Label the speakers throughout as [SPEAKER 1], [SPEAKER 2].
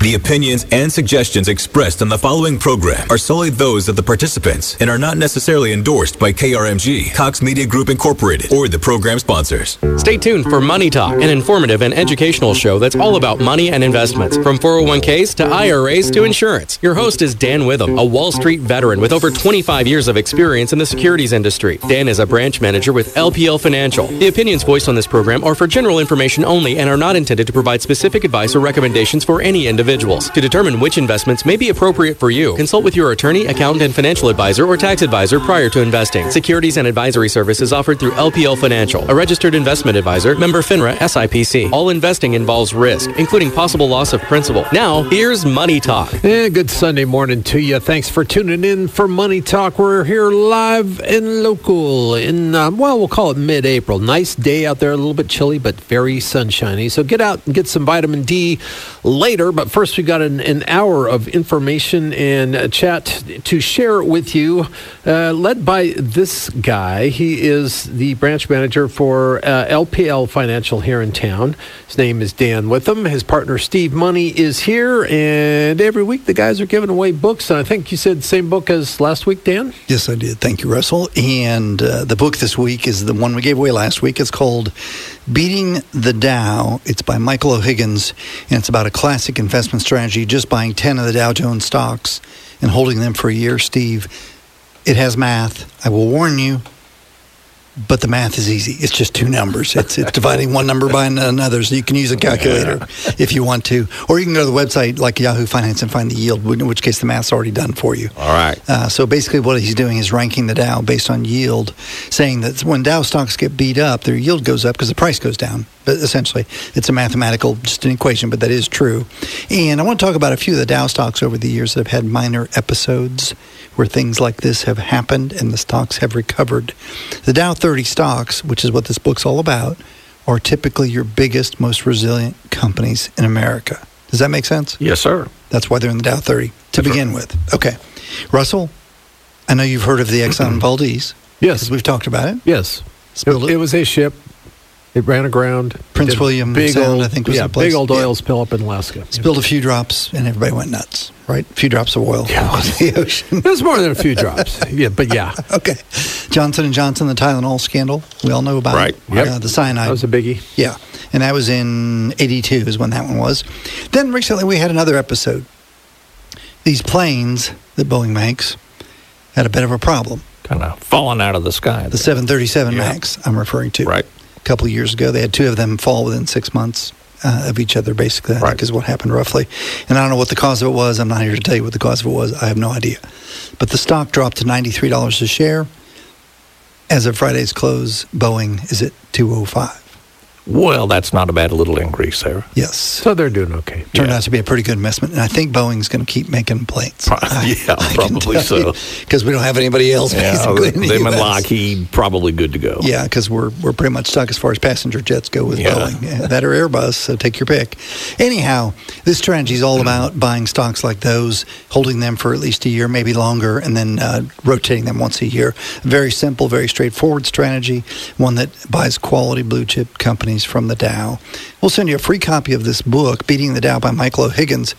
[SPEAKER 1] The opinions and suggestions expressed on the following program are solely those of the participants and are not necessarily endorsed by KRMG, Cox Media Group Incorporated, or the program sponsors.
[SPEAKER 2] Stay tuned for Money Talk, an informative and educational show that's all about money and investments, from 401ks to IRAs to insurance. Your host is Dan Witham, a Wall Street veteran with over 25 years of experience in the securities industry. Dan is a branch manager with LPL Financial. The opinions voiced on this program are for general information only and are not intended to provide specific advice or recommendations for any individuals. To determine which investments may be appropriate for you, consult with your attorney, accountant, and financial advisor or tax advisor prior to investing. Securities and advisory services offered through LPL Financial, a registered investment advisor, member FINRA SIPC. All investing involves risk, including possible loss of principal. Now, here's Money Talk.
[SPEAKER 3] Yeah, good Sunday morning to you. Thanks for tuning in for Money Talk. We're here live and local in, uh, well, we'll call it mid April. Nice day out there, a little bit chilly, but very sunshiny. So get out and get some vitamin D later. But first, we got an, an hour of information and chat to share with you, uh, led by this guy. He is the branch manager for uh, LPL Financial here in town. His name is Dan Witham. His partner, Steve Money, is here. And every week, the guys are giving away books. And I think you said the same book as last week, Dan?
[SPEAKER 4] Yes, I did. Thank you, Russell. And uh, the book this week is the one we gave away last week. It's called Beating the Dow. It's by Michael O'Higgins, and it's about a classic investment strategy just buying 10 of the Dow Jones stocks and holding them for a year. Steve, it has math. I will warn you, but the math is easy. It's just two numbers. It's, it's dividing one number by another, so you can use a calculator if you want to. Or you can go to the website like Yahoo Finance and find the yield, in which case the math's already done for you.
[SPEAKER 5] All right.
[SPEAKER 4] Uh, so basically, what he's doing is ranking the Dow based on yield, saying that when Dow stocks get beat up, their yield goes up because the price goes down. Essentially, it's a mathematical, just an equation, but that is true. And I want to talk about a few of the Dow stocks over the years that have had minor episodes where things like this have happened and the stocks have recovered. The Dow 30 stocks, which is what this book's all about, are typically your biggest, most resilient companies in America. Does that make sense?
[SPEAKER 5] Yes, sir.
[SPEAKER 4] That's why they're in the Dow 30 to
[SPEAKER 5] That's
[SPEAKER 4] begin
[SPEAKER 5] right.
[SPEAKER 4] with. Okay. Russell, I know you've heard of the Exxon Valdez.
[SPEAKER 3] Yes.
[SPEAKER 4] We've talked about it.
[SPEAKER 3] Yes.
[SPEAKER 4] Spilled
[SPEAKER 3] it, it was a ship. It ran aground.
[SPEAKER 4] Prince William
[SPEAKER 3] big
[SPEAKER 4] Sound,
[SPEAKER 3] old,
[SPEAKER 4] I think, was
[SPEAKER 3] yeah,
[SPEAKER 4] the place.
[SPEAKER 3] big old
[SPEAKER 4] Yeah.
[SPEAKER 3] oil spill up in Alaska.
[SPEAKER 4] Spilled a few drops and everybody went nuts, right? A few drops of oil
[SPEAKER 3] Yeah.
[SPEAKER 4] on the ocean.
[SPEAKER 3] It was more than a few drops. Yeah, but yeah,
[SPEAKER 4] Okay. Johnson and Johnson, the Tylenol scandal. We all know about
[SPEAKER 5] Right.
[SPEAKER 4] it.
[SPEAKER 3] Yep.
[SPEAKER 4] Uh, the cyanide.
[SPEAKER 3] that was a biggie.
[SPEAKER 4] Yeah, and that was in '82 is when that one was. Then recently we had another episode. These planes that Boeing makes had a bit of a problem.
[SPEAKER 5] Kind of falling out of the sky.
[SPEAKER 4] The 737
[SPEAKER 5] Yeah.
[SPEAKER 4] Max I'm referring to.
[SPEAKER 5] Right.
[SPEAKER 4] A couple of years ago, they had two of them fall within six months uh, of each other. Basically, I
[SPEAKER 5] Right.
[SPEAKER 4] think is what happened roughly. And I don't know what the cause of it was. I'm not here to tell you what the cause of it was. I have no idea. But the stock dropped to $93 a share. As of Friday's close, Boeing is at 205.
[SPEAKER 5] Well, that's not a bad little increase there.
[SPEAKER 4] Yes.
[SPEAKER 3] So they're doing okay.
[SPEAKER 4] turned out to be a pretty good investment. And I think Boeing's going to keep making planes.
[SPEAKER 5] Pro- yeah, probably so.
[SPEAKER 4] Because we don't have anybody else,
[SPEAKER 5] Yeah,
[SPEAKER 4] basically. in the
[SPEAKER 5] them and Lockheed probably good to go.
[SPEAKER 4] Yeah, because we're, we're pretty much stuck as far as passenger jets go with
[SPEAKER 5] Yeah.
[SPEAKER 4] Boeing. Yeah, that or Airbus, so take your pick. Anyhow, this strategy is all about buying stocks like those, holding them for at least a year, maybe longer, and then uh, rotating them once a year. Very simple, very straightforward strategy, one that buys quality blue chip companies from the Dow. We'll send you a free copy of this book, Beating the Dow by Michael O'Higgins,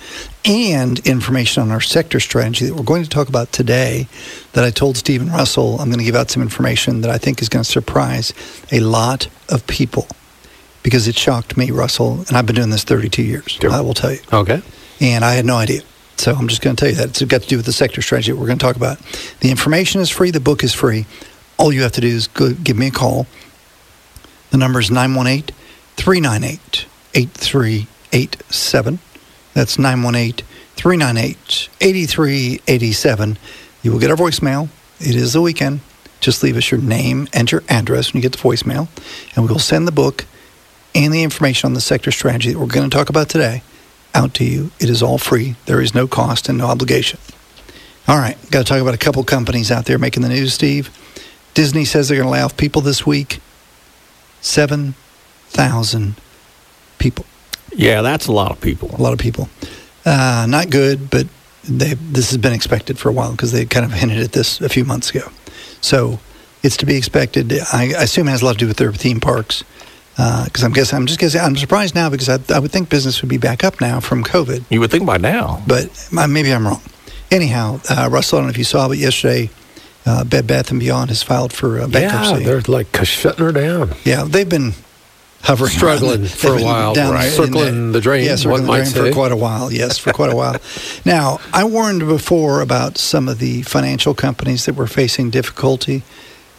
[SPEAKER 4] and information on our sector strategy that we're going to talk about today. That I told Stephen Russell, I'm going to give out some information that I think is going to surprise a lot of people because it shocked me, Russell, and I've been doing this 32 years.
[SPEAKER 3] Sure.
[SPEAKER 4] I will tell you.
[SPEAKER 3] Okay.
[SPEAKER 4] And I had no idea. So I'm just going to tell you that. It's got to do with the sector strategy that we're going to talk about. The information is free, the book is free. All you have to do is go, give me a call. The number is 918 398 8387. That's 918 398 8387. You will get our voicemail. It is the weekend. Just leave us your name and your address when you get the voicemail, and we will send the book and the information on the sector strategy that we're going to talk about today out to you. It is all free. There is no cost and no obligation. All right, got to talk about a couple companies out there making the news, Steve. Disney says they're going to lay off people this week. 7,000 people.
[SPEAKER 5] Yeah, that's a lot of people.
[SPEAKER 4] A lot of people. Uh, not good, but they, this has been expected for a while because they kind of hinted at this a few months ago. So it's to be expected. I, I assume it has a lot to do with their theme parks. Because uh, I'm guessing, I'm just guessing, I'm surprised now because I, I would think business would be back up now from COVID.
[SPEAKER 5] You would think by now,
[SPEAKER 4] but uh, maybe I'm wrong. Anyhow, uh, Russell, I don't know if you saw, but yesterday, uh, Bed Bath and Beyond has filed for uh, bankruptcy.
[SPEAKER 3] Yeah, they're like shutting her down.
[SPEAKER 4] Yeah, they've been hovering,
[SPEAKER 3] struggling
[SPEAKER 4] around,
[SPEAKER 3] for a while, right. circling the, the drain.
[SPEAKER 4] Yeah, circling the drain say. for quite a while. Yes, for quite a while. Now, I warned before about some of the financial companies that were facing difficulty.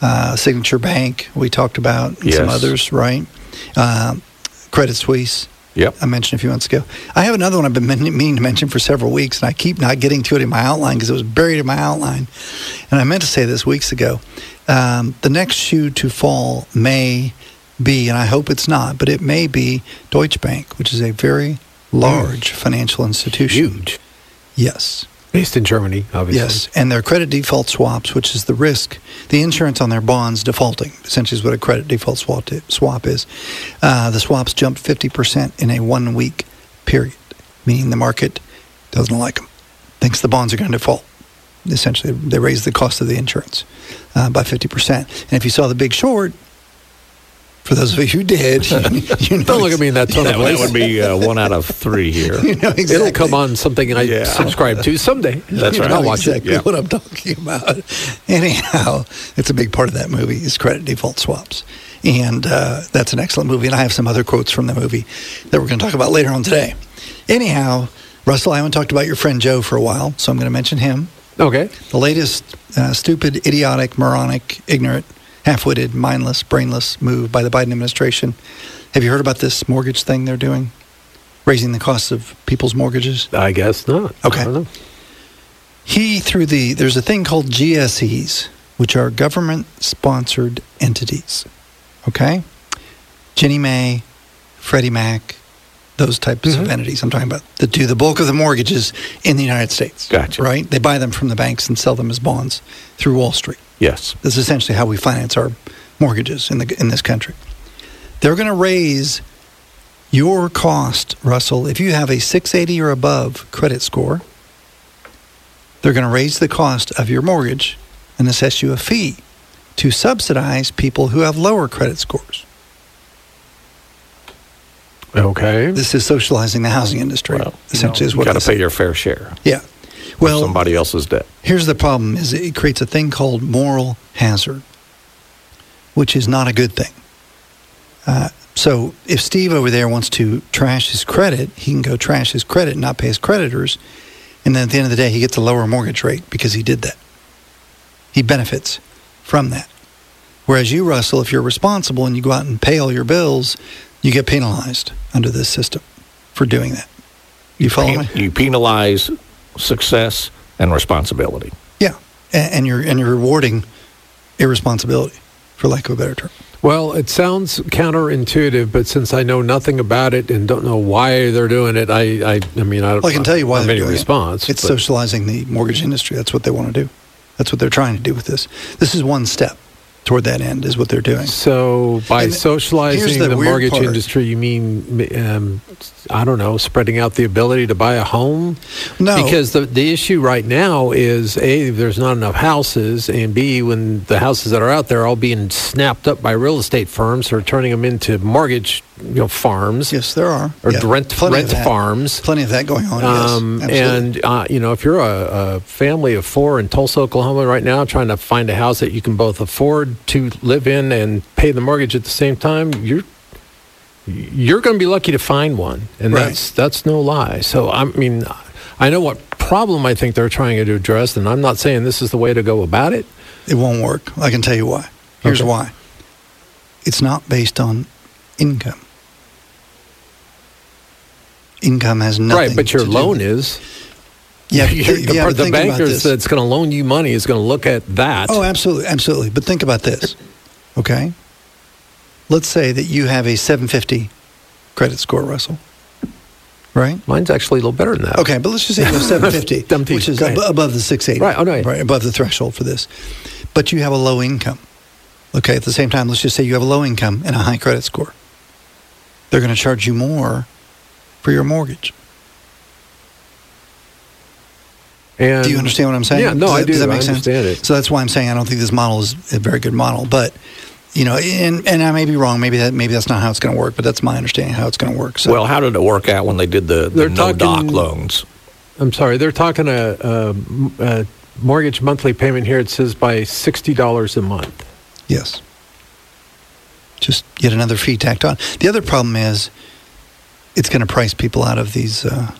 [SPEAKER 4] Uh, Signature Bank, we talked about, and
[SPEAKER 5] yes.
[SPEAKER 4] some others, right? Uh, Credit Suisse.
[SPEAKER 5] Yep.
[SPEAKER 4] I mentioned a few months ago. I have another one I've been meaning to mention for several weeks, and I keep not getting to it in my outline because it was buried in my outline. And I meant to say this weeks ago. Um, the next shoe to fall may be, and I hope it's not, but it may be Deutsche Bank, which is a very large financial institution.
[SPEAKER 3] Huge.
[SPEAKER 4] Yes.
[SPEAKER 3] Based in Germany, obviously.
[SPEAKER 4] Yes, and their credit default swaps, which is the risk, the insurance on their bonds defaulting, essentially is what a credit default swap is. Uh, the swaps jumped 50% in a one week period, meaning the market doesn't like them, thinks the bonds are going to default. Essentially, they raise the cost of the insurance uh, by 50%. And if you saw the big short, for those of you who did, you,
[SPEAKER 3] you know don't look at me in that tone voice.
[SPEAKER 5] That would be uh, one out of three here.
[SPEAKER 4] you know exactly.
[SPEAKER 3] It'll come on something I yeah. subscribe to someday.
[SPEAKER 5] That's
[SPEAKER 4] you
[SPEAKER 5] right.
[SPEAKER 4] I'll
[SPEAKER 3] watch
[SPEAKER 4] exactly
[SPEAKER 3] it. Yeah.
[SPEAKER 4] what I'm talking about. Anyhow, it's a big part of that movie is credit default swaps, and uh, that's an excellent movie. And I have some other quotes from the movie that we're going to talk about later on today. Anyhow, Russell, I haven't talked about your friend Joe for a while, so I'm going to mention him.
[SPEAKER 3] Okay.
[SPEAKER 4] The latest uh, stupid, idiotic, moronic, ignorant half-witted, mindless, brainless move by the Biden administration. Have you heard about this mortgage thing they're doing? Raising the cost of people's mortgages?
[SPEAKER 3] I guess not.
[SPEAKER 4] Okay. He through the there's a thing called GSEs, which are government sponsored entities. Okay? Ginnie Mae, Freddie Mac, those types mm-hmm. of entities. I'm talking about that do the bulk of the mortgages in the United States.
[SPEAKER 5] Gotcha.
[SPEAKER 4] Right? They buy them from the banks and sell them as bonds through Wall Street.
[SPEAKER 5] Yes.
[SPEAKER 4] This is essentially how we finance our mortgages in the in this country. They're going to raise your cost, Russell, if you have a 680 or above credit score. They're going to raise the cost of your mortgage and assess you a fee to subsidize people who have lower credit scores.
[SPEAKER 3] Okay.
[SPEAKER 4] This is socializing the housing industry.
[SPEAKER 5] Well,
[SPEAKER 4] essentially,
[SPEAKER 5] you know,
[SPEAKER 4] is what
[SPEAKER 5] got to pay your fair share.
[SPEAKER 4] Yeah. Well,
[SPEAKER 5] somebody else's debt.
[SPEAKER 4] Here's the problem: is it creates a thing called moral hazard, which is not a good thing. Uh, so if Steve over there wants to trash his credit, he can go trash his credit and not pay his creditors, and then at the end of the day, he gets a lower mortgage rate because he did that. He benefits from that. Whereas you, Russell, if you're responsible and you go out and pay all your bills, you get penalized under this system for doing that. You follow
[SPEAKER 5] Pen-
[SPEAKER 4] me?
[SPEAKER 5] You penalize success and responsibility.
[SPEAKER 4] Yeah, and, and you're and you're rewarding irresponsibility, for lack of a better term.
[SPEAKER 3] Well, it sounds counterintuitive, but since I know nothing about it and don't know why they're doing it, I, I, I mean, I don't.
[SPEAKER 4] Well, I can tell you why
[SPEAKER 3] have
[SPEAKER 4] they're
[SPEAKER 3] any
[SPEAKER 4] doing
[SPEAKER 3] response.
[SPEAKER 4] It. It's
[SPEAKER 3] but-
[SPEAKER 4] socializing the mortgage industry. That's what they want to do. That's what they're trying to do with this. This is one step toward that end, is what they're doing.
[SPEAKER 3] So by
[SPEAKER 4] And
[SPEAKER 3] socializing the,
[SPEAKER 4] the
[SPEAKER 3] mortgage
[SPEAKER 4] part.
[SPEAKER 3] industry, you mean, um, I don't know, spreading out the ability to buy a home?
[SPEAKER 4] No.
[SPEAKER 3] Because the, the issue right now is A, there's not enough houses, and B, when the houses that are out there are all being snapped up by real estate firms who are turning them into mortgage you know, farms.
[SPEAKER 4] Yes, there are.
[SPEAKER 3] Or
[SPEAKER 4] Yeah,
[SPEAKER 3] rent,
[SPEAKER 4] plenty
[SPEAKER 3] rent farms.
[SPEAKER 4] Plenty of that going on.
[SPEAKER 3] Um,
[SPEAKER 4] yes,
[SPEAKER 3] and uh, you know, if you're a, a family of four in Tulsa, Oklahoma, right now, trying to find a house that you can both afford to live in and pay the mortgage at the same time, you're you're going to be lucky to find one, and
[SPEAKER 4] Right.
[SPEAKER 3] that's that's no lie. So I mean, I know what problem I think they're trying to address, and I'm not saying this is the way to go about it.
[SPEAKER 4] it won't work. I can tell you why. Here's
[SPEAKER 3] Okay.
[SPEAKER 4] why. It's not based on income. Income has nothing.
[SPEAKER 3] right, but your loan is.
[SPEAKER 4] Yeah,
[SPEAKER 3] You're-
[SPEAKER 4] yeah,
[SPEAKER 3] the,
[SPEAKER 4] but
[SPEAKER 3] the
[SPEAKER 4] think about
[SPEAKER 3] banker that's going to loan you money is going to look at that.
[SPEAKER 4] Oh, absolutely, absolutely. But think about this, okay? Let's say that you have a 750 credit score, Russell. right?
[SPEAKER 3] Mine's actually a little better than that.
[SPEAKER 4] Okay, but let's just say you have 750, which is ab- above the 680.
[SPEAKER 3] Right, oh, no.
[SPEAKER 4] Right, above the threshold for this. But you have a low income. Okay, at the same time, let's just say you have a low income and a high credit score. They're going to charge you more for your mortgage.
[SPEAKER 3] And
[SPEAKER 4] do you understand what I'm saying?
[SPEAKER 3] Yeah, no,
[SPEAKER 4] does
[SPEAKER 3] I
[SPEAKER 4] that,
[SPEAKER 3] do.
[SPEAKER 4] Does that
[SPEAKER 3] I
[SPEAKER 4] make sense?
[SPEAKER 3] understand it.
[SPEAKER 4] So that's why I'm saying I don't think this model is a very good model. But you know, and and I may be wrong. Maybe that maybe that's not how it's going to work. But that's my understanding of how it's going to work. So
[SPEAKER 5] Well, how did it work out when they did the, the
[SPEAKER 3] They're
[SPEAKER 5] no doc loans?
[SPEAKER 3] I'm sorry, they're talking a, a, a mortgage monthly payment here. It says by sixty dollars a month.
[SPEAKER 4] Yes. Just yet another fee tacked on. The other problem is it's going to price people out of these, uh,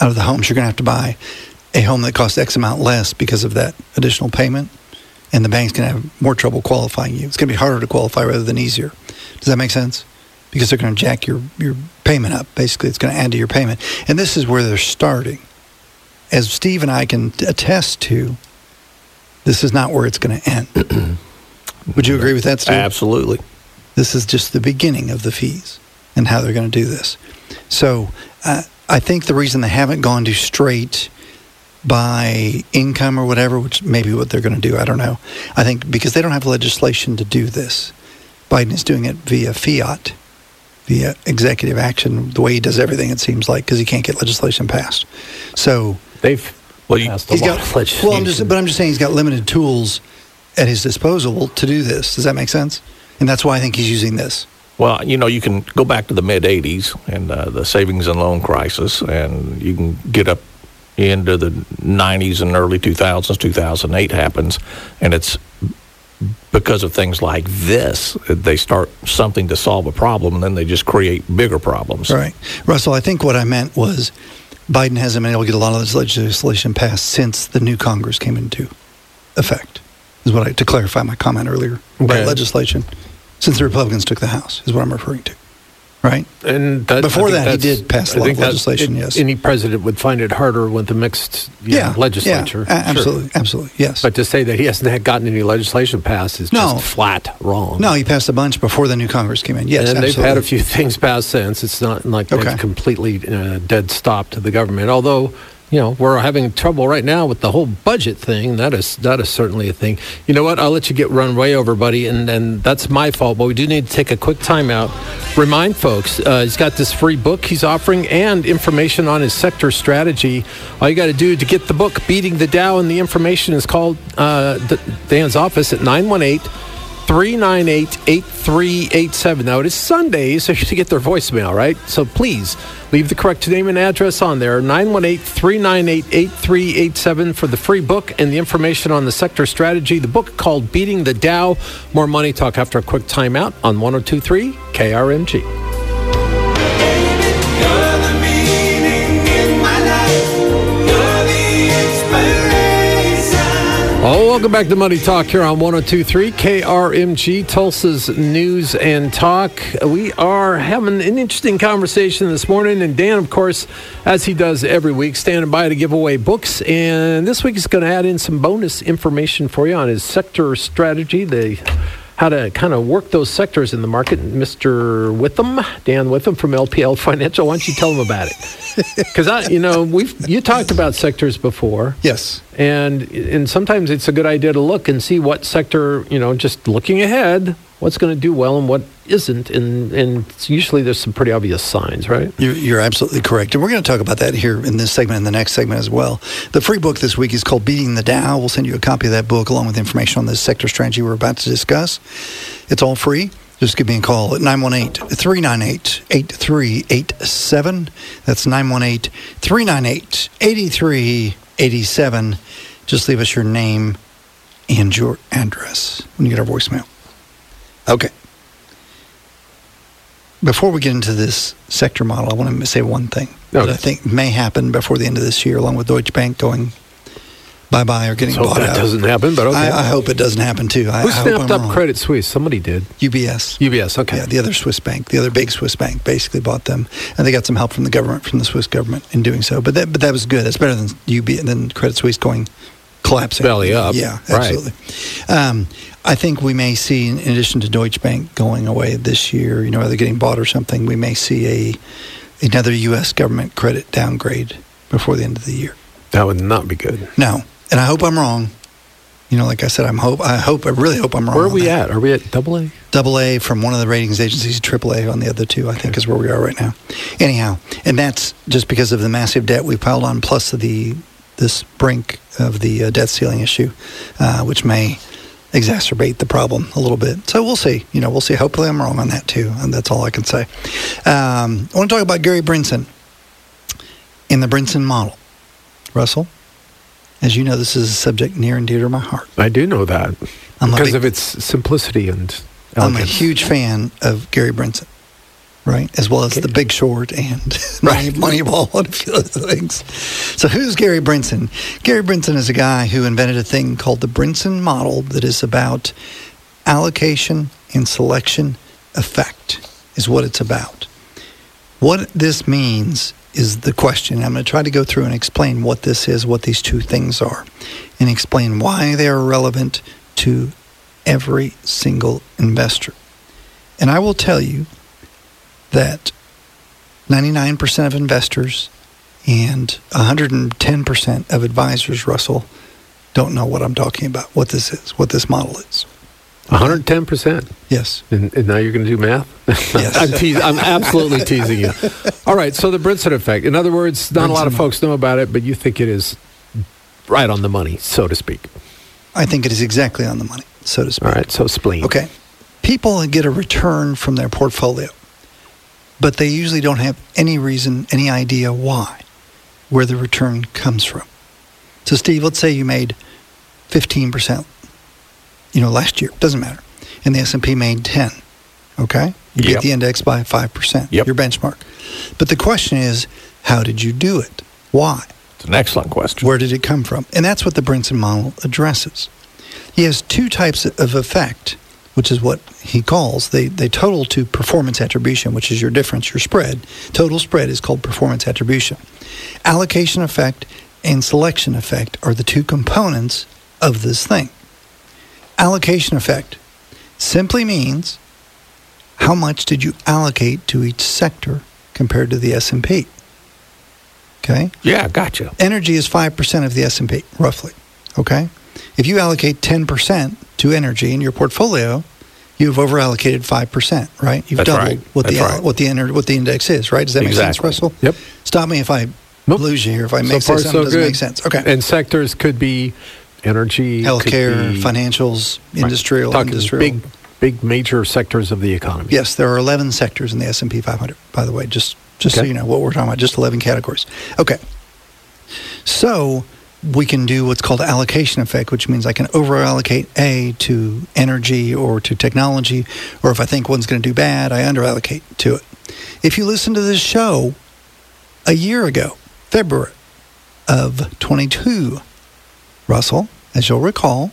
[SPEAKER 4] out of the homes. You're going to have to buy a home that costs X amount less because of that additional payment. And the bank's going to have more trouble qualifying you. It's going to be harder to qualify rather than easier. Does that make sense? Because they're going to jack your, your payment up. Basically, it's going to add to your payment. And this is where they're starting. As Steve and I can attest to, this is not where it's going to end. Would you agree with that, Steve?
[SPEAKER 5] Absolutely.
[SPEAKER 4] This is just the beginning of the fees and how they're going to do this. So uh, I think the reason they haven't gone to straight by income or whatever, which maybe what they're going to do, I don't know. I think because they don't have legislation to do this. Biden is doing it via fiat, via executive action, the way he does everything, it seems like, because he can't get legislation passed. So
[SPEAKER 3] They've
[SPEAKER 5] Well, you-
[SPEAKER 3] passed a
[SPEAKER 4] he's
[SPEAKER 3] lot
[SPEAKER 4] got, well, I'm just, but I'm just saying he's got limited tools at his disposal to do this. Does that make sense? And that's why I think he's using this.
[SPEAKER 5] Well, you know, you can go back to the mid 80s and uh, the savings and loan crisis, and you can get up into the 90s and early 2000s. 2008 happens, and it's because of things like this. They start something to solve a problem, and then they just create bigger problems.
[SPEAKER 4] Right. Russell, I think what I meant was Biden hasn't been able to get a lot of this legislation passed since the new Congress came into effect. Is what I to clarify my comment earlier.
[SPEAKER 3] Okay.
[SPEAKER 4] legislation. Since the Republicans took the House is what I'm referring to. Right?
[SPEAKER 3] And that,
[SPEAKER 4] Before that, he did pass a lot of legislation,
[SPEAKER 3] it-
[SPEAKER 4] yes.
[SPEAKER 3] Any president would find it harder with a mixed you know, legislature.
[SPEAKER 4] Yeah, a-
[SPEAKER 3] Sure.
[SPEAKER 4] absolutely. Absolutely. Yes.
[SPEAKER 3] But to say that he hasn't had gotten any legislation passed is
[SPEAKER 4] No.
[SPEAKER 3] just flat wrong.
[SPEAKER 4] no, he passed a bunch before the new Congress came in. Yes,
[SPEAKER 3] and
[SPEAKER 4] absolutely.
[SPEAKER 3] they've had a few things passed since. It's not like
[SPEAKER 4] Okay.
[SPEAKER 3] completely uh, dead stop to the government. Although, you know, we're having trouble right now with the whole budget thing. That is that is certainly a thing. You know what? I'll let you get run way over, buddy, and and that's my fault. But we do need to take a quick timeout. Remind folks, uh, he's got this free book he's offering and information on his sector strategy. All you got to do to get the book, Beating the Dow, and the information is called uh, Dan's office at 918- 398 8387. Now, it is Sunday, so you should get their voicemail, right? So please leave the correct name and address on there 918 398 8387 for the free book and the information on the sector strategy. The book called Beating the Dow. More money talk after a quick timeout on 1023 KRMG. Oh, welcome back to Money Talk here on 1023 KRMG, Tulsa's News and Talk. We are having an interesting conversation this morning, and Dan, of course, as he does every week, standing by to give away books. And this week he's going to add in some bonus information for you on his sector strategy, the how to kind of work those sectors in the market. Mr. Witham, Dan Witham from LPL Financial, why don't you tell them about it? Because I, you know, we've you talked about sectors before.
[SPEAKER 4] Yes.
[SPEAKER 3] And and sometimes it's a good idea to look and see what sector, you know, just looking ahead, what's going to do well and what isn't. And and usually there's some pretty obvious signs, right?
[SPEAKER 4] You're, you're absolutely correct. And we're going to talk about that here in this segment and the next segment as well. The free book this week is called Beating the Dow. We'll send you a copy of that book along with information on this sector strategy we're about to discuss. It's all free. Just give me a call at 918 398 8387. That's 918 398 8387. Just leave us your name and your address when you get our voicemail. Okay. Before we get into this sector model, I want to say one thing that I think may happen before the end of this year, along with Deutsche Bank going bye bye or getting
[SPEAKER 3] So
[SPEAKER 4] bought
[SPEAKER 3] that
[SPEAKER 4] out.
[SPEAKER 3] doesn't happen, but okay.
[SPEAKER 4] I, I hope it doesn't happen too. I,
[SPEAKER 3] Who
[SPEAKER 4] I hope
[SPEAKER 3] snapped
[SPEAKER 4] I'm
[SPEAKER 3] up
[SPEAKER 4] wrong.
[SPEAKER 3] Credit Suisse? Somebody did.
[SPEAKER 4] UBS.
[SPEAKER 3] UBS. Okay.
[SPEAKER 4] Yeah, the other Swiss bank, the other big Swiss bank, basically bought them, and they got some help from the government, from the Swiss government, in doing so. But that, but that was good. That's better than UB than Credit Suisse going collapsing.
[SPEAKER 3] Belly up.
[SPEAKER 4] Yeah,
[SPEAKER 3] Right.
[SPEAKER 4] absolutely. Um, I think we may see, in addition to Deutsche Bank going away this year, you know, either getting bought or something, we may see a another U.S. government credit downgrade before the end of the year.
[SPEAKER 3] That would not be good.
[SPEAKER 4] No, and I hope I'm wrong. You know, like I said, I'm hope. I hope. I really hope I'm wrong.
[SPEAKER 3] Where are we
[SPEAKER 4] that.
[SPEAKER 3] at? Are we at double A?
[SPEAKER 4] Double A from one of the ratings agencies, triple A on the other two, I think is where we are right now. Anyhow, and that's just because of the massive debt we piled on, plus the this brink of the uh, debt ceiling issue, uh, which may exacerbate the problem a little bit. So we'll see. You know, we'll see. Hopefully, I'm wrong on that too, and that's all I can say. Um, I want to talk about Gary Brinson in the Brinson model. Russell, as you know, this is a subject near and dear to my heart.
[SPEAKER 3] I do know that
[SPEAKER 4] I'm
[SPEAKER 3] because
[SPEAKER 4] big-
[SPEAKER 3] of its simplicity and Elegance.
[SPEAKER 4] I'm a huge fan of Gary Brinson, right? As well as The Big Short and Money, Moneyball and a few other things. So, who's Gary Brinson? Gary Brinson is a guy who invented a thing called the Brinson model that is about allocation and selection effect, is what it's about. What this means is the question. I'm going to try to go through and explain what this is, what these two things are, and explain why they are relevant to every single investor. And I will tell you that 99% of investors and 110% of advisors, Russell, don't know what I'm talking about, what this is, what this model is.
[SPEAKER 3] 110 percent.
[SPEAKER 4] Yes.
[SPEAKER 3] And, and now you're going to do math?
[SPEAKER 4] Yes.
[SPEAKER 3] I'm, teas- I'm absolutely teasing you. All right. So the Brinson effect. In other words, not a lot of folks know about it, but you think it is right on the money, so to speak.
[SPEAKER 4] I think it is exactly on the money, so to speak.
[SPEAKER 3] All right. So spleen.
[SPEAKER 4] Okay. People get a return from their portfolio, but they usually don't have any reason, any idea why, where the return comes from. So, Steve, let's say you made 15%, you know, last year. Doesn't matter. And the S&P made 10. Okay? You beat the index by 5%,
[SPEAKER 5] Yep.
[SPEAKER 4] your benchmark. But the question is, how did you do it? Why?
[SPEAKER 5] It's an excellent question.
[SPEAKER 4] Where did it come from? And that's what the Brinson model addresses. He has two types of effect, which is what he calls they, they total to performance attribution, which is your difference, your spread. Total spread is called performance attribution. Allocation effect and selection effect are the two components of this thing. Allocation effect simply means how much did you allocate to each sector compared to the S&P. Okay?
[SPEAKER 5] Yeah, gotcha.
[SPEAKER 4] energy is 5% of the S&P roughly okay if you allocate 10% to energy in your portfolio you've overallocated 5% right you've
[SPEAKER 5] That's
[SPEAKER 4] doubled
[SPEAKER 5] right.
[SPEAKER 4] what the
[SPEAKER 5] right.
[SPEAKER 4] what the ener- what the index is right does that make sense Russell
[SPEAKER 3] Yep.
[SPEAKER 4] stop me if I
[SPEAKER 3] Nope.
[SPEAKER 4] lose you here if I
[SPEAKER 3] So
[SPEAKER 4] make
[SPEAKER 3] far,
[SPEAKER 4] say something
[SPEAKER 3] so
[SPEAKER 4] doesn't
[SPEAKER 3] good.
[SPEAKER 4] make sense okay
[SPEAKER 3] And sectors could be energy,
[SPEAKER 4] healthcare
[SPEAKER 3] be-
[SPEAKER 4] financials
[SPEAKER 3] Right.
[SPEAKER 4] industrial
[SPEAKER 3] Talking
[SPEAKER 4] industrial
[SPEAKER 3] big, big major sectors of the economy.
[SPEAKER 4] Yes, there are 11 sectors in the S&P 500, by the way, just just so you know what we're talking about, just 11 categories. Okay. So, we can do what's called allocation effect, which means I can overallocate A to energy or to technology, or if I think one's going to do bad, I underallocate to it. If you listen to this show a year ago, February of 22, Russell, as you'll recall,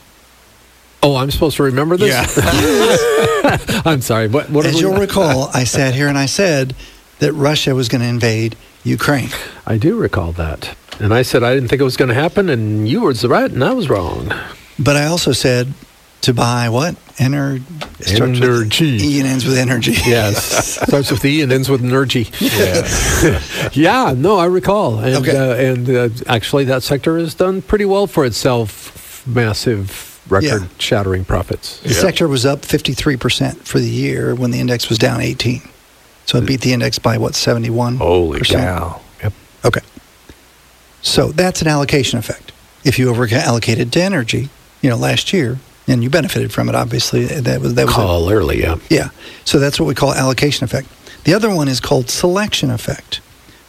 [SPEAKER 3] Oh, I'm supposed to remember this? I'm sorry. What, what
[SPEAKER 4] as
[SPEAKER 3] we-
[SPEAKER 4] you'll recall, I sat here and I said that Russia was going to invade Ukraine.
[SPEAKER 3] I do recall that. And I said I didn't think it was going to happen, and you were right, and I was wrong.
[SPEAKER 4] But I also said to buy what? Ener- it starts with
[SPEAKER 3] Energy.
[SPEAKER 4] E and ends with energy.
[SPEAKER 3] Yes. Starts with E and ends with energy. Yeah. yeah, no, I recall. And,
[SPEAKER 4] Okay.
[SPEAKER 3] uh, and uh, actually, that sector has done pretty well for itself. Massive record shattering profits.
[SPEAKER 4] The sector was up 53% for the year when the index was down 18. So it beat the index by what, 71?
[SPEAKER 5] Holy cow.
[SPEAKER 3] Yep.
[SPEAKER 4] Okay. So that's an allocation effect. If you over allocated to energy, you know, last year, and you benefited from it, obviously, that was that was a-
[SPEAKER 3] Call early, yeah.
[SPEAKER 4] Yeah. So that's what we call allocation effect. The other one is called selection effect.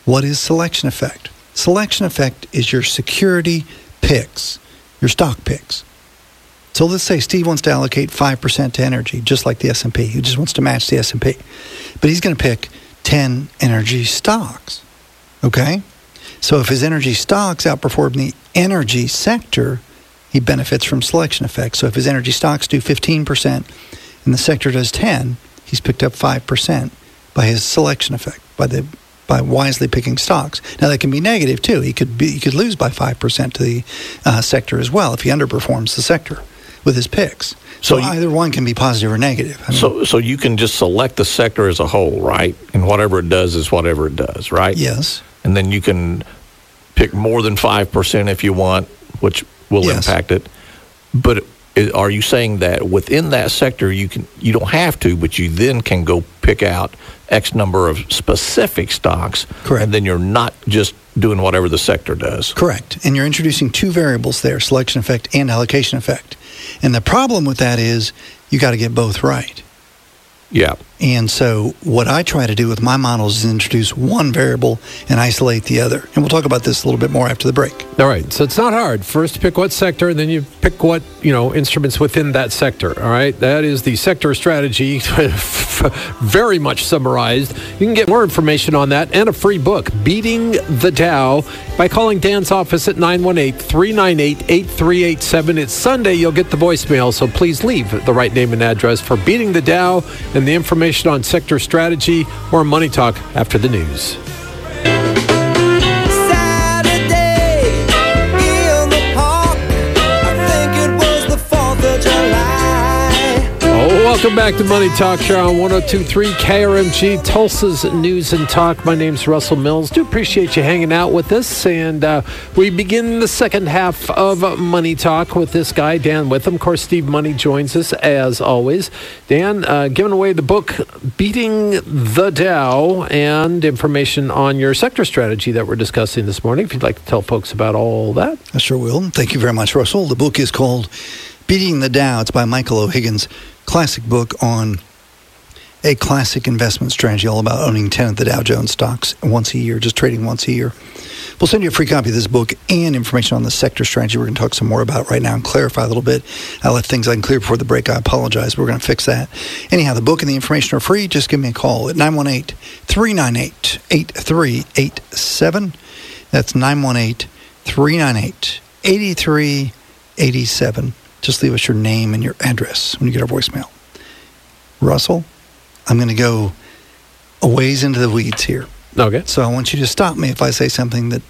[SPEAKER 4] What is selection effect? Selection effect is your security picks, your stock picks. So let's say Steve wants to allocate 5% to energy, just like the S&P. He just wants to match the S&P. But he's going to pick 10 energy stocks. Okay? So if his energy stocks outperform the energy sector, he benefits from selection effect. So if his energy stocks do 15% and the sector does 10, he's picked up 5% by his selection effect, by the by wisely picking stocks. Now that can be negative too. He could be he could lose by 5% to the uh, sector as well if he underperforms the sector. with his picks.
[SPEAKER 5] So
[SPEAKER 4] So,
[SPEAKER 5] you-
[SPEAKER 4] either one can be positive or negative. I mean,
[SPEAKER 5] So, so you can just select the sector as a whole, right? And whatever it does is whatever it does, right?
[SPEAKER 4] yes,
[SPEAKER 5] And then you can pick more than 5% if you want, which will
[SPEAKER 4] Yes.
[SPEAKER 5] impact it. But are you saying that within that sector you can you don't have to, but you then can go pick out X number of specific stocks,
[SPEAKER 4] Correct.
[SPEAKER 5] and then you're not just doing whatever the sector does.
[SPEAKER 4] correct. And you're introducing two variables there: selection effect and allocation effect. And the problem with that is you got to get both right.
[SPEAKER 5] Yeah.
[SPEAKER 4] And so, what I try to do with my models is introduce one variable and isolate the other. And we'll talk about this a little bit more after the break.
[SPEAKER 3] All right, so it's not hard. First, pick what sector, and then you pick what you know instruments within that sector. All right, that is the sector strategy, very much summarized. You can get more information on that and a free book, "Beating the Dow," by calling Dan's office at 918-398-8387. It's Sunday. You'll get the voicemail, so please leave the right name and address for "Beating the Dow" and the information on sector strategy or Money Talk after the news. Welcome back to Money Talk here on 1023 KRMG, Tulsa's News and Talk. My name's Russell Mills. Do appreciate you hanging out with us. And uh, we begin the second half of Money Talk with this guy, Dan Witham. Of course, Steve Money joins us as always. Dan, uh, giving away the book Beating the Dow and information on your sector strategy that we're discussing this morning. If you'd like to tell folks about all that.
[SPEAKER 4] I sure will. Thank you very much, Russell. The book is called Beating the Dow. It's by Michael O'Higgins. Classic book on a classic investment strategy all about owning 10 of the Dow Jones stocks once a year, just trading once a year. We'll send you a free copy of this book and information on the sector strategy we're going to talk some more about right now and clarify a little bit. I left things unclear before the break. I apologize. We're going to fix that. Anyhow, the book and the information are free. Just give me a call at 918 398 8387. That's 918 398 8387. Just leave us your name and your address when you get our voicemail. Russell, I'm going to go a ways into the weeds here.
[SPEAKER 3] Okay.
[SPEAKER 4] So I want you to stop me if I say something that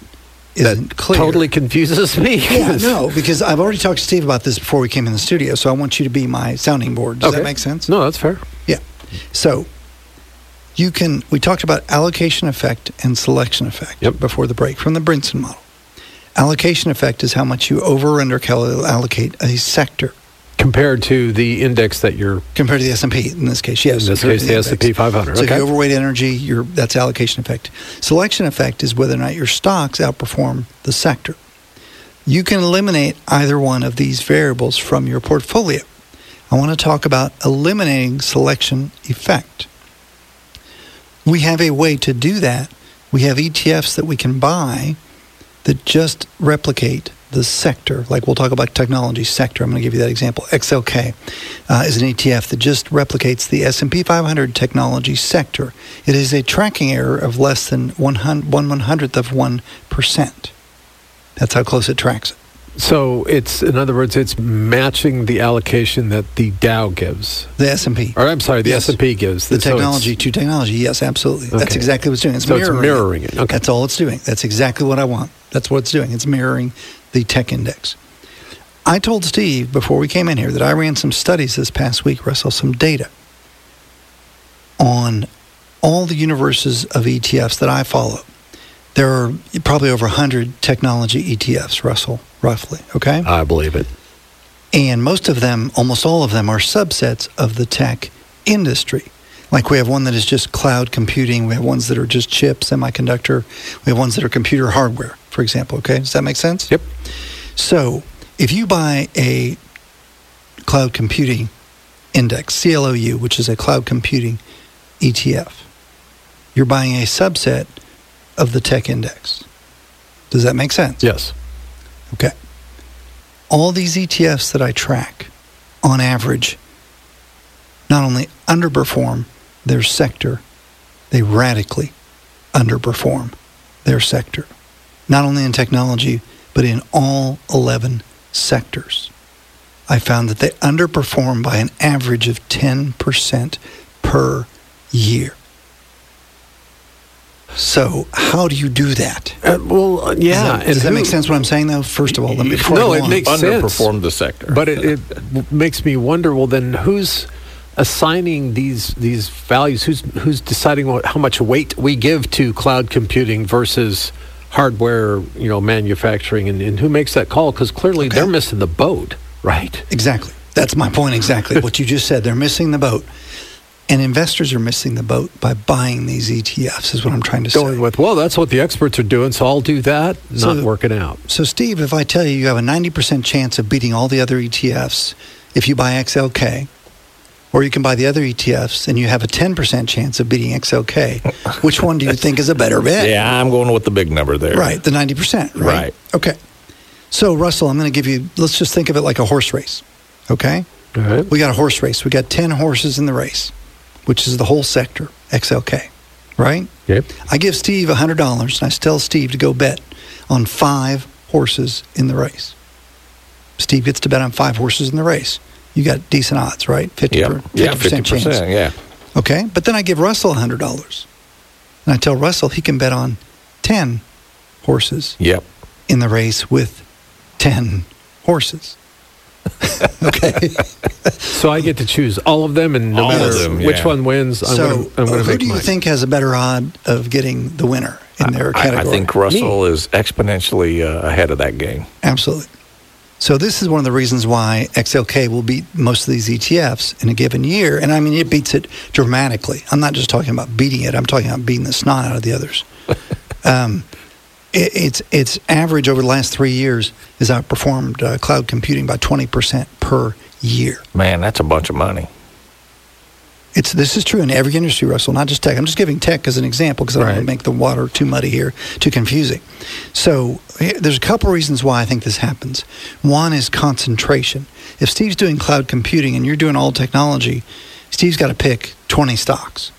[SPEAKER 4] isn't clear.
[SPEAKER 3] Totally confuses me.
[SPEAKER 4] Yeah, no, because I've already talked to Steve about this before we came in the studio, so I want you to be my sounding board. Does that make sense?
[SPEAKER 3] No, that's fair.
[SPEAKER 4] Yeah. So you can, we talked about allocation effect and selection effect
[SPEAKER 3] Yep.
[SPEAKER 4] before the break from the Brinson model. Allocation effect is how much you over or under allocate a sector
[SPEAKER 3] compared to the index that you're
[SPEAKER 4] compared to the S&P in this case. Yes.
[SPEAKER 3] In this case, the S&P 500,
[SPEAKER 4] So if
[SPEAKER 3] okay.
[SPEAKER 4] you overweight energy, you're, that's allocation effect. Selection effect is whether or not your stocks outperform the sector. You can eliminate either one of these variables from your portfolio. I want to talk about eliminating selection effect. We have a way to do that. We have ETFs that we can buy that just replicate the sector. Like we'll talk about technology sector. I'm going to give you that example. XLK uh, is an ETF that just replicates the S&P 500 technology sector. It is a tracking error of less than one one hundredth of one percent. That's how close it tracks it.
[SPEAKER 3] So it's in other words it's matching the allocation that the Dow gives
[SPEAKER 4] The S&P.
[SPEAKER 3] or I'm sorry the
[SPEAKER 4] Yes.
[SPEAKER 3] S&P gives
[SPEAKER 4] The
[SPEAKER 3] So
[SPEAKER 4] technology to technology, yes, absolutely. That's exactly what it's doing. It's
[SPEAKER 3] So it's
[SPEAKER 4] mirroring,
[SPEAKER 3] mirroring it. Okay.
[SPEAKER 4] That's all it's doing. That's exactly what I want. That's what it's doing. It's mirroring the tech index. I told Steve before we came in here that I ran some studies this past week, Russell, some data on all the universes of ETFs that I follow. There are probably over 100 technology ETFs, Russell, roughly, okay?
[SPEAKER 3] I believe it
[SPEAKER 4] And most of them, almost all of them, are subsets of the tech industry. Like we have one that is just cloud computing. We have ones that are just chip, semiconductor. We have ones that are computer hardware, for example. Okay, does that make sense?
[SPEAKER 3] Yep.
[SPEAKER 4] So if you buy a cloud computing index, CLOU, which is a cloud computing ETF, you're buying a subset of the tech index. Does that make sense?
[SPEAKER 3] yes
[SPEAKER 4] Okay. All these ETFs that I track, on average, not only underperform their sector, they radically underperform their sector. Not only in technology, but in all 11 sectors. I found that they underperform by an average of 10% per year. So how do you do that?
[SPEAKER 3] Uh, well, uh, yeah.
[SPEAKER 4] Does that, does
[SPEAKER 3] and
[SPEAKER 4] that make sense what I'm saying, though? First of all, let me, before
[SPEAKER 3] No, it
[SPEAKER 4] on.
[SPEAKER 3] makes sense.
[SPEAKER 5] Underperformed the sector.
[SPEAKER 3] But it, it makes me wonder. Well, then who's assigning these these values? Who's who's deciding what, how much weight we give to cloud computing versus hardware, you know, manufacturing, and, and who makes that call? Because clearly
[SPEAKER 4] Okay.
[SPEAKER 3] they're missing the boat, right?
[SPEAKER 4] Exactly. That's my point exactly. what you just said. They're missing the boat. And investors are missing the boat by buying these ETFs, is what I'm trying to
[SPEAKER 3] Going
[SPEAKER 4] say.
[SPEAKER 3] with, well, that's what the experts are doing, so I'll do that.
[SPEAKER 4] So-
[SPEAKER 3] Not working out.
[SPEAKER 4] So, Steve, if I tell you you have a 90% chance of beating all the other ETFs if you buy XLK, or you can buy the other ETFs and you have a 10% chance of beating XLK, which one do you think is a better bet?
[SPEAKER 5] yeah, I'm going with the big number there.
[SPEAKER 4] Right, the 90%, right?
[SPEAKER 5] Right.
[SPEAKER 4] Okay. So, Russell, I'm going to give you, let's just think of it like a horse race, okay?
[SPEAKER 3] All right.
[SPEAKER 4] We got a horse race. We got 10 horses in the race, which is the whole sector, XLK, right?
[SPEAKER 3] Okay.
[SPEAKER 4] I give Steve $100 and I tell Steve to go bet on five horses in the race. Steve gets to bet on five horses in the race. You got decent odds, right? 50
[SPEAKER 5] Yep.
[SPEAKER 4] per, 50%
[SPEAKER 5] Yeah, 50%.
[SPEAKER 4] chance.
[SPEAKER 5] Yeah.
[SPEAKER 4] Okay. But then I give Russell $100 and I tell Russell he can bet on 10 horses
[SPEAKER 5] Yep.
[SPEAKER 4] in the race with 10 horses. okay.
[SPEAKER 3] So I get to choose all of them, and no
[SPEAKER 5] All
[SPEAKER 3] matter
[SPEAKER 5] them,
[SPEAKER 3] which
[SPEAKER 5] yeah.
[SPEAKER 3] one wins, I'm
[SPEAKER 4] so,
[SPEAKER 3] going to I'm gonna
[SPEAKER 4] who
[SPEAKER 3] make
[SPEAKER 4] do you
[SPEAKER 3] mine.
[SPEAKER 4] think has a better odd of getting the winner in their
[SPEAKER 5] I,
[SPEAKER 4] category?
[SPEAKER 5] I think Russell is exponentially uh, ahead of that game.
[SPEAKER 4] Absolutely. So this is one of the reasons why XLK will beat most of these ETFs in a given year, and I mean it beats it dramatically. I'm not just talking about beating it; I'm talking about beating the snot out of the others. um, it, it's its average over the last three years has outperformed uh, cloud computing by 20 percent per year.
[SPEAKER 5] Man, that's a bunch of money.
[SPEAKER 4] It's this is true in every industry, Russell, not just tech. I'm just giving tech as an example because I don't want
[SPEAKER 3] Right.
[SPEAKER 4] to make the water too muddy here, too confusing. So there's a couple reasons why I think this happens. One is concentration. If Steve's doing cloud computing and you're doing all technology, Steve's got to pick 20 stocks.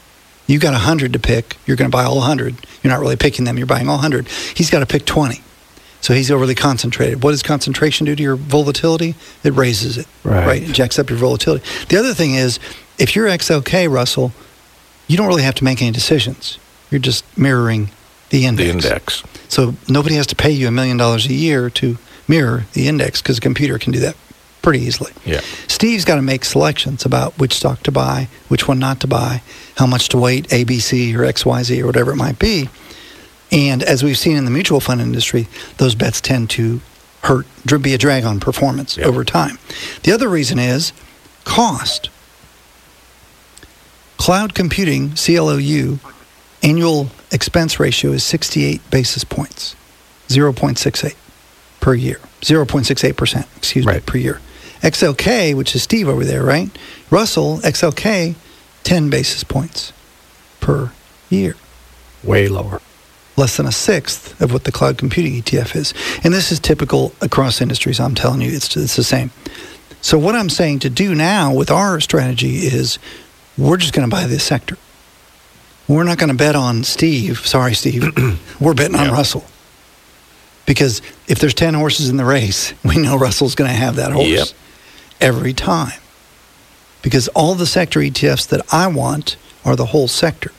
[SPEAKER 4] You've got 100 to pick. You're going to buy all 100. You're not really picking them. You're buying all 100. He's got to pick 20. So he's overly concentrated. What does concentration do to your volatility? It raises it,
[SPEAKER 3] Right.
[SPEAKER 4] It jacks up your volatility. The other thing is, if you're XLK, Russell, you don't really have to make any decisions. You're just mirroring the index.
[SPEAKER 5] The index.
[SPEAKER 4] So nobody has to pay you a million dollars a year to mirror the index because a computer can do that pretty easily.
[SPEAKER 5] Yeah.
[SPEAKER 4] Steve's got to make selections about which stock to buy, which one not to buy, how much to weight, ABC or XYZ or whatever it might be. And as we've seen in the mutual fund industry, those bets tend to hurt, be a drag on performance
[SPEAKER 5] Yep.
[SPEAKER 4] over time. The other reason is cost. Cloud computing, CLOU, annual expense ratio is 68 basis points, 0.68 per year, 0.68%, excuse me, per year. XLK, which is Steve over there, right? Russell, XLK, 10 basis points per year
[SPEAKER 3] way lower.
[SPEAKER 4] less than a sixth of what the cloud computing ETF is. And this is typical across industries. I'm telling you, it's, it's the same. So, what I'm saying to do now with our strategy is we're just going to buy this sector. We're not going to bet on Steve. Sorry, Steve. we're betting on Russell. Because if there's 10 horses in the race, we know Russell's going to have that horse
[SPEAKER 5] Yep.
[SPEAKER 4] Every time. Because all the sector ETFs that I want are the whole sector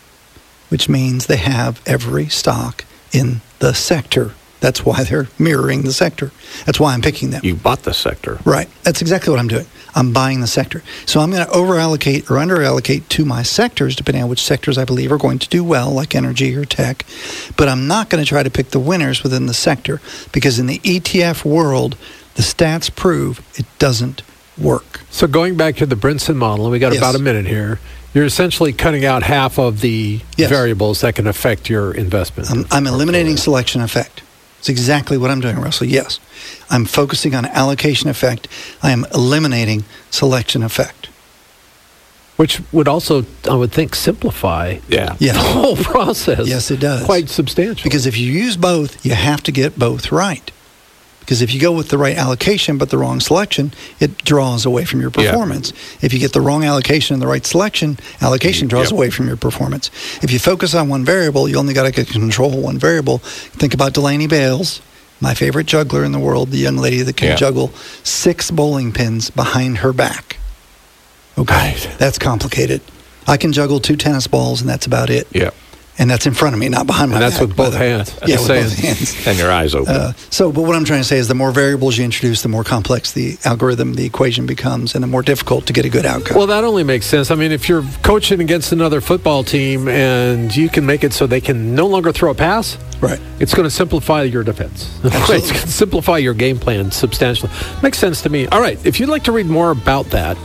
[SPEAKER 4] which means they have every stock in the sector. That's why they're mirroring the sector. That's why I'm picking them.
[SPEAKER 5] You bought the sector.
[SPEAKER 4] Right. That's exactly what I'm doing. I'm buying the sector. So I'm going to overallocate or underallocate to my sectors, depending on which sectors I believe are going to do well, like energy or tech. But I'm not going to try to pick the winners within the sector because in the ETF world, the stats prove it doesn't work.
[SPEAKER 3] So going back to the Brinson model, and we got
[SPEAKER 4] Yes.
[SPEAKER 3] about a minute here. You're essentially cutting out half of the
[SPEAKER 4] Yes.
[SPEAKER 3] variables that can affect your investment.
[SPEAKER 4] I'm, I'm eliminating selection effect. It's exactly what I'm doing, Russell. Yes. I'm focusing on allocation effect. I am eliminating selection effect.
[SPEAKER 3] which would also, I would think, simplify
[SPEAKER 5] Yeah.
[SPEAKER 4] Yeah.
[SPEAKER 3] the whole process.
[SPEAKER 4] Yes, it does.
[SPEAKER 3] Quite substantial.
[SPEAKER 4] Because if you use both, you have to get both right. Because if you go with the right allocation but the wrong selection, it draws away from your
[SPEAKER 5] Yeah.
[SPEAKER 4] performance. If you get the wrong allocation and the right selection, allocation draws
[SPEAKER 5] Yep.
[SPEAKER 4] away from your performance. If you focus on one variable, you only got to control one variable. Think about Delaney Bales, my favorite juggler in the world, the young lady that can
[SPEAKER 5] Yeah.
[SPEAKER 4] juggle six bowling pins behind her back. Okay,
[SPEAKER 3] Right.
[SPEAKER 4] that's complicated. I can juggle two tennis balls, and that's about it.
[SPEAKER 5] Yeah.
[SPEAKER 4] And that's in front of me, not behind my
[SPEAKER 3] And that's
[SPEAKER 4] back,
[SPEAKER 3] with both hands.
[SPEAKER 4] Yeah, with both hands.
[SPEAKER 5] and your eyes open.
[SPEAKER 4] Uh, so, but what I'm trying to say is the more variables you introduce, the more complex the algorithm, the equation becomes, and the more difficult to get a good outcome.
[SPEAKER 3] Well, that only makes sense. I mean, if you're coaching against another football team and you can make it so they can no longer throw a pass,
[SPEAKER 4] right.
[SPEAKER 3] it's going to simplify your defense. it's going to simplify your game plan substantially. Makes sense to me. All right, if you'd like to read more about that,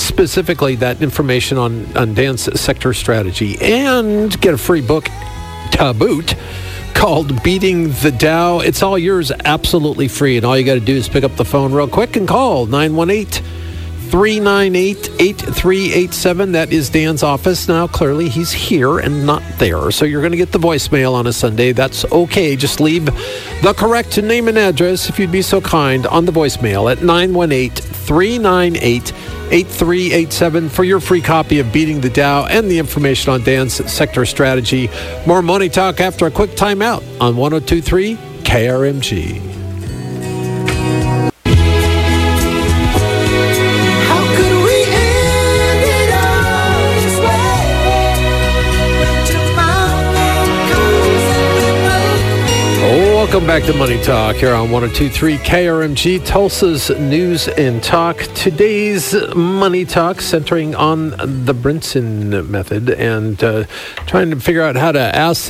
[SPEAKER 3] specifically that information on, on Dan's sector strategy, and get a free book to boot called Beating the Dow, it's all yours absolutely free. And all you got to do is pick up the phone real quick and call 918- 398 8387. That is Dan's office. Now, clearly, he's here and not there. So you're going to get the voicemail on a Sunday. That's okay. Just leave the correct name and address, if you'd be so kind, on the voicemail at 918 398 8387 for your free copy of Beating the Dow and the information on Dan's sector strategy. More money talk after a quick timeout on 1023 KRMG. Welcome back to Money Talk here on 1023 KRMG, Tulsa's News and Talk. Today's Money Talk centering on the Brinson method and uh, trying to figure out how to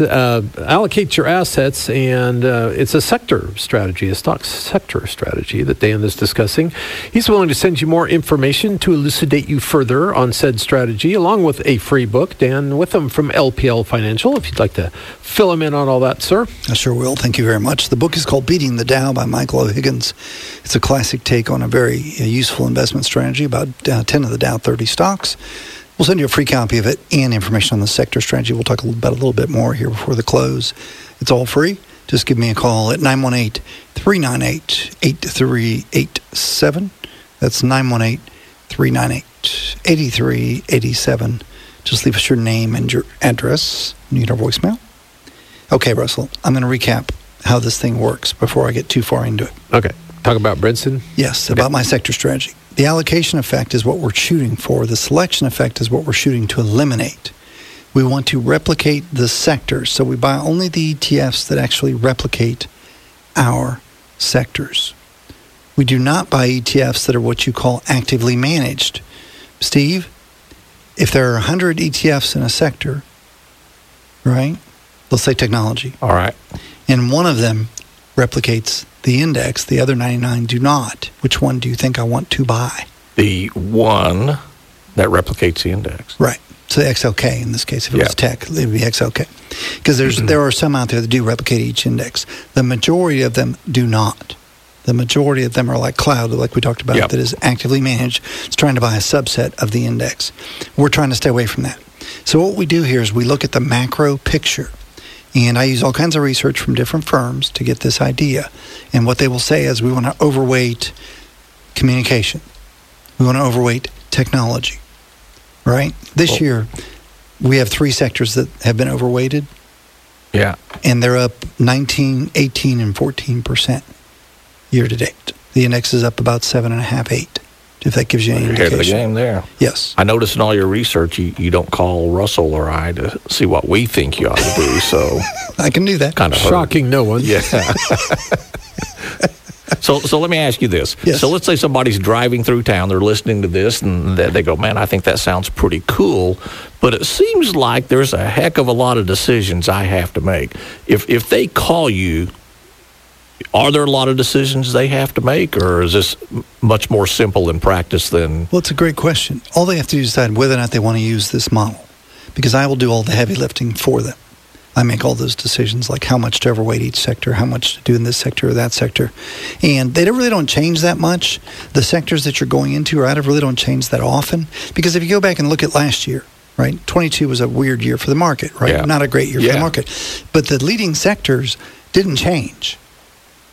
[SPEAKER 3] uh, allocate your assets. And uh, it's a sector strategy, a stock sector strategy that Dan is discussing. He's willing to send you more information to elucidate you further on said strategy, along with a free book. Dan Witham from LPL Financial, if you'd like to fill him in on all that, sir.
[SPEAKER 4] I sure will. Thank you very much. The book is called Beating the Dow by Michael O'Higgins. It's a classic take on a very uh, useful investment strategy about uh, 10 of the Dow 30 stocks. We'll send you a free copy of it and information on the sector strategy. We'll talk about a little bit more here before the close. It's all free. Just give me a call at 918 398 8387. That's 918 398 8387. Just leave us your name and your address. You need our voicemail. Okay, Russell, I'm going to recap how this thing works before I get too far into it.
[SPEAKER 3] Okay. Talk about Brinson.
[SPEAKER 4] Yes, about my sector strategy. The allocation effect is what we're shooting for. The selection effect is what we're shooting to eliminate. We want to replicate the sectors, so we buy only the ETFs that actually replicate our sectors. We do not buy ETFs that are what you call actively managed. Steve, if there are 100 ETFs in a sector, right? Let's say technology,
[SPEAKER 5] All right.
[SPEAKER 4] And one of them replicates the index, the other 99 do not. Which one do you think I want to buy?
[SPEAKER 5] The one that replicates the index.
[SPEAKER 4] Right. So the XLK in this case, if it
[SPEAKER 5] Yeah.
[SPEAKER 4] was tech, it would be XLK. Because there's there are some out there that do replicate each index. The majority of them do not. The majority of them are like cloud, like we talked about,
[SPEAKER 5] Yep.
[SPEAKER 4] that is actively managed. It's trying to buy a subset of the index. We're trying to stay away from that. So what we do here is we look at the macro picture. And I use all kinds of research from different firms to get this idea. And what they will say is we want to overweight communication. We want to overweight technology. Right? This
[SPEAKER 5] Well-
[SPEAKER 4] year, we have three sectors that have been overweighted,
[SPEAKER 5] Yeah.
[SPEAKER 4] and they're up 19, 18, and 14% year to date. The index is up about seven and a half, eight. If that gives you any
[SPEAKER 5] You're ahead of the
[SPEAKER 4] indication.
[SPEAKER 5] game there.
[SPEAKER 4] Yes.
[SPEAKER 5] I noticed in all your research, you, you don't call Russell or I to see what we think you ought to do. So
[SPEAKER 4] I can do that.
[SPEAKER 5] kind of
[SPEAKER 3] Shocking no one.
[SPEAKER 5] Yeah. so, so let me ask you this.
[SPEAKER 4] Yes.
[SPEAKER 5] So let's say somebody's driving through town, they're listening to this, and they, they go, "Man, I think that sounds pretty cool," but it seems like there's a heck of a lot of decisions I have to make. If if they call you, are there a lot of decisions they have to make, or is this much more simple in practice than?
[SPEAKER 4] Well, it's a great question. All they have to do is decide whether or not they want to use this model because I will do all the heavy lifting for them. I make all those decisions like how much to overweight each sector, how much to do in this sector or that sector. And they don't, really don't change that much. The sectors that you're going into or out of really don't change that often because if you go back and look at last year, right, 22 was a weird year for the market, right?
[SPEAKER 5] Yeah.
[SPEAKER 4] Not a great year for the market. But the leading sectors didn't change.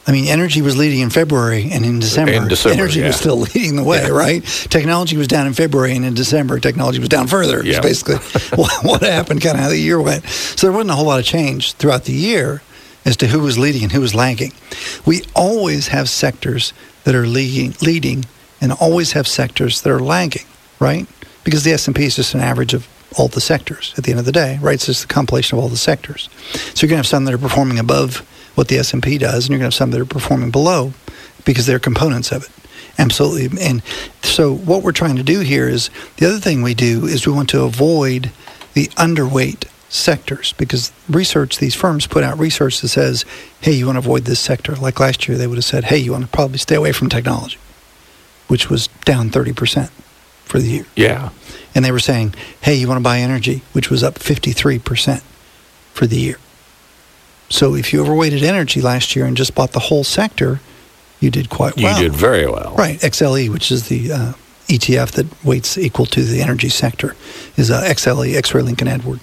[SPEAKER 4] I mean, energy was leading in February and in December.
[SPEAKER 5] In December,
[SPEAKER 4] energy was still leading the way,
[SPEAKER 5] Yeah.
[SPEAKER 4] right? Technology was down in February, and in December, technology was down further.
[SPEAKER 5] Yeah.
[SPEAKER 4] It's basically what, happened, kind of how the year went. So there wasn't a whole lot of change throughout the year as to who was leading and who was lagging. We always have sectors that are leading, leading and always have sectors that are lagging, right? Because the S&P is just an average of all the sectors at the end of the day, right? It's just the compilation of all the sectors. So you're going to have some that are performing above what the S&P does, and you're going to have some that are performing below because they're components of it. Absolutely. And so what we're trying to do here is the other thing we do is we want to avoid the underweight sectors because research, these firms put out research that says, hey, you want to avoid this sector. Like last year, they would have said, hey, you want to probably stay away from technology, which was down 30% for the year.
[SPEAKER 5] Yeah.
[SPEAKER 4] And they were saying, hey, you want to buy energy, which was up 53% for the year. So if you overweighted energy last year and just bought the whole sector, you did quite well.
[SPEAKER 5] You did very well.
[SPEAKER 4] Right. XLE, which is the uh, ETF that weights equal to the energy sector, is uh, XLE, X-Ray Lincoln Edward.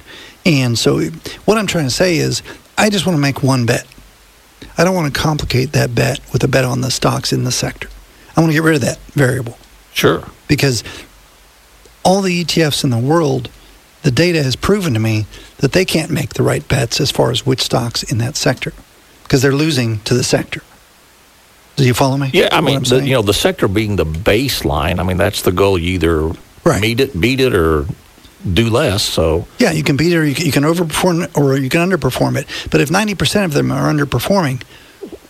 [SPEAKER 4] And so what I'm trying to say is I just want to make one bet. I don't want to complicate that bet with a bet on the stocks in the sector. I want to get rid of that variable
[SPEAKER 5] Sure.
[SPEAKER 4] because all the ETFs in the world, the data has proven to me that they can't make the right bets as far as which stocks in that sector because they're losing to the sector. Do you follow me?
[SPEAKER 5] Yeah, I mean, the, you know, the sector being the baseline. I mean, that's the goal. You either
[SPEAKER 4] Right.
[SPEAKER 5] meet it, beat it, or do less. So
[SPEAKER 4] Yeah, you can beat it or you can, you can overperform or you can underperform it. But if 90% of them are underperforming,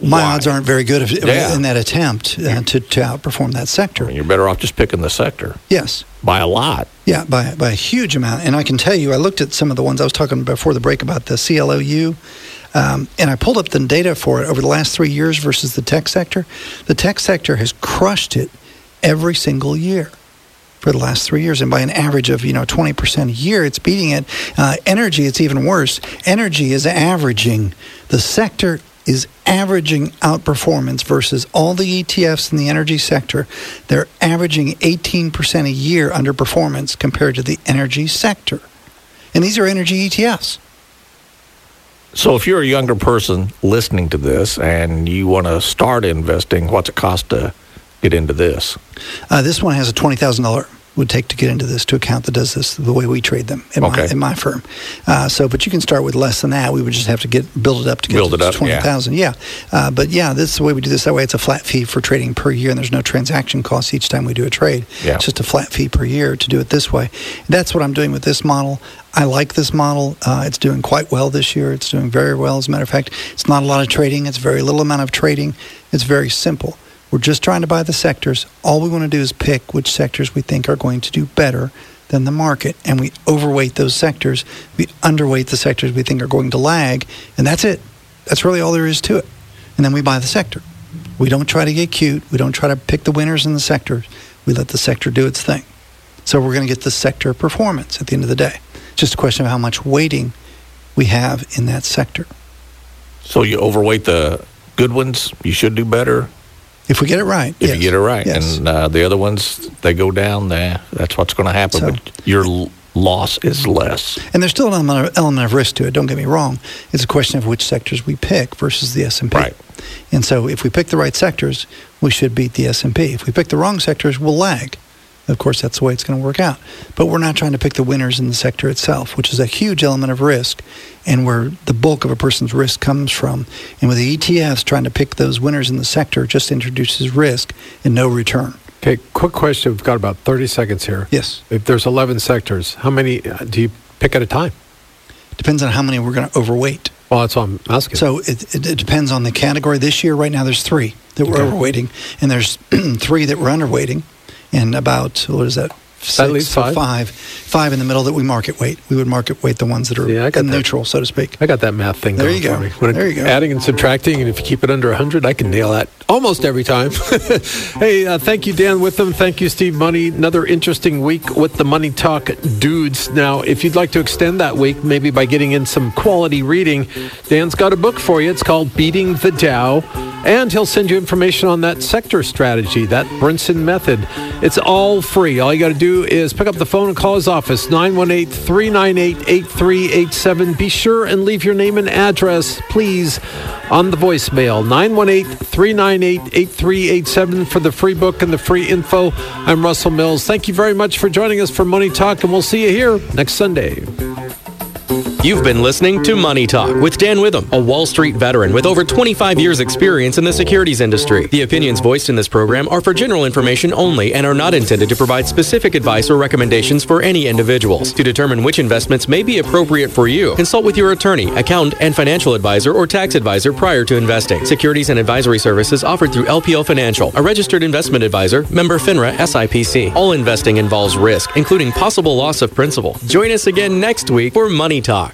[SPEAKER 4] my
[SPEAKER 5] Why?
[SPEAKER 4] odds aren't very good if,
[SPEAKER 5] Yeah.
[SPEAKER 4] in that attempt uh, to, to outperform that
[SPEAKER 5] I
[SPEAKER 4] sector.
[SPEAKER 5] mean, you're better off just picking the sector
[SPEAKER 4] Yes.
[SPEAKER 5] by a lot.
[SPEAKER 4] Yeah, by, by a huge amount. And I can tell you, I looked at some of the ones I was talking before the break about the CLOU, um, and I pulled up the data for it over the last three years versus the tech sector. The tech sector has crushed it every single year for the last three years, and by an average of you know 20% a year, it's beating it. Uh, energy, it's even worse. Energy is averaging the sector is averaging outperformance versus all the ETFs in the energy sector. They're averaging 18% a year underperformance compared to the energy sector, and these are energy ETFs.
[SPEAKER 5] So if you're a younger person listening to this and you want to start investing, what's it cost to get into this?
[SPEAKER 4] Uh, this one has a twenty thousand dollar would take to get into this to account that does this the way we trade them in, my, in my firm. Uh, so, but you can start with less than that. We would just have to get build it up to get
[SPEAKER 5] Build
[SPEAKER 4] to
[SPEAKER 5] it up, yeah.
[SPEAKER 4] twenty thousand. Yeah, uh, but yeah, this is the way we do this. That way, it's a flat fee for trading per year, and there's no transaction costs each time we do a trade.
[SPEAKER 5] Yeah.
[SPEAKER 4] It's just a flat fee per year to do it this way. That's what I'm doing with this model. I like this model. Uh, it's doing quite well this year. It's doing very well. As a matter of fact, it's not a lot of trading. It's very little amount of trading. It's very simple. We're just trying to buy the sectors. All we want to do is pick which sectors we think are going to do better than the market, and we overweight those sectors. We underweight the sectors we think are going to lag, and that's it. That's really all there is to it. And then we buy the sector. We don't try to get cute. We don't try to pick the winners in the sector. We let the sector do its thing. So we're going to get the sector performance at the end of the day. It's just a question of how much weighting we have in that sector.
[SPEAKER 5] So you overweight the good ones, you should do better
[SPEAKER 4] If we get it right.
[SPEAKER 5] if
[SPEAKER 4] yes.
[SPEAKER 5] you get it right.
[SPEAKER 4] Yes.
[SPEAKER 5] And uh, the other ones, they go down there. That's what's going to happen.
[SPEAKER 4] So-
[SPEAKER 5] but your l- loss is less.
[SPEAKER 4] And there's still an element of, risk to it. Don't get me wrong. It's a question of which sectors we pick versus the S&P.
[SPEAKER 5] Right.
[SPEAKER 4] And so if we pick the right sectors, we should beat the S&P. If we pick the wrong sectors, we'll lag. Of course, that's the way it's going to work out. But we're not trying to pick the winners in the sector itself, which is a huge element of risk and where the bulk of a person's risk comes from. And with the ETFs, trying to pick those winners in the sector just introduces risk and no return.
[SPEAKER 3] Okay, quick question. We've got about 30 seconds here.
[SPEAKER 4] Yes.
[SPEAKER 3] If there's 11 sectors, how many uh, do you pick at a time?
[SPEAKER 4] Depends on how many we're going to overweight.
[SPEAKER 3] Well, that's what I'm asking.
[SPEAKER 4] So it, it, it depends on the category. This year, right now, there's three that we're
[SPEAKER 3] Okay.
[SPEAKER 4] overweighting, and there's three that we're underweighting, and about what is that? Six,
[SPEAKER 3] leaves
[SPEAKER 4] so
[SPEAKER 3] five.
[SPEAKER 4] five, five in the middle that we market weight. We would market weight the ones that are
[SPEAKER 3] Yeah,
[SPEAKER 4] neutral, so to speak.
[SPEAKER 3] I got that math thing
[SPEAKER 4] There
[SPEAKER 3] going
[SPEAKER 4] you go.
[SPEAKER 3] for me. When
[SPEAKER 4] There you go.
[SPEAKER 3] Adding and subtracting, and if you keep it under 100, I can nail that almost every time. hey, uh, thank you, Dan Witham. Thank you, Steve Money. Another interesting week with the Money Talk dudes. Now, if you'd like to extend that week, maybe by getting in some quality reading, Dan's got a book for you. It's called Beating the Dow, and he'll send you information on that sector strategy, that Brinson method. It's all free. All you got to is pick up the phone and call his office, 918 398 8387. Be sure and leave your name and address, please, on the voicemail, 918 398 8387 for the free book and the free info. I'm Russell Mills. Thank you very much for joining us for Money Talk, and we'll see you here next Sunday.
[SPEAKER 2] You've been listening to Money Talk with Dan Witham, a Wall Street veteran with over 25 years' experience in the securities industry. The opinions voiced in this program are for general information only and are not intended to provide specific advice or recommendations for any individuals. To determine which investments may be appropriate for you, consult with your attorney, accountant, and financial advisor or tax advisor prior to investing. Securities and advisory services offered through LPL Financial, a registered investment advisor, member FINRA SIPC. All investing involves risk, including possible loss of principal. Join us again next week for Money Talk.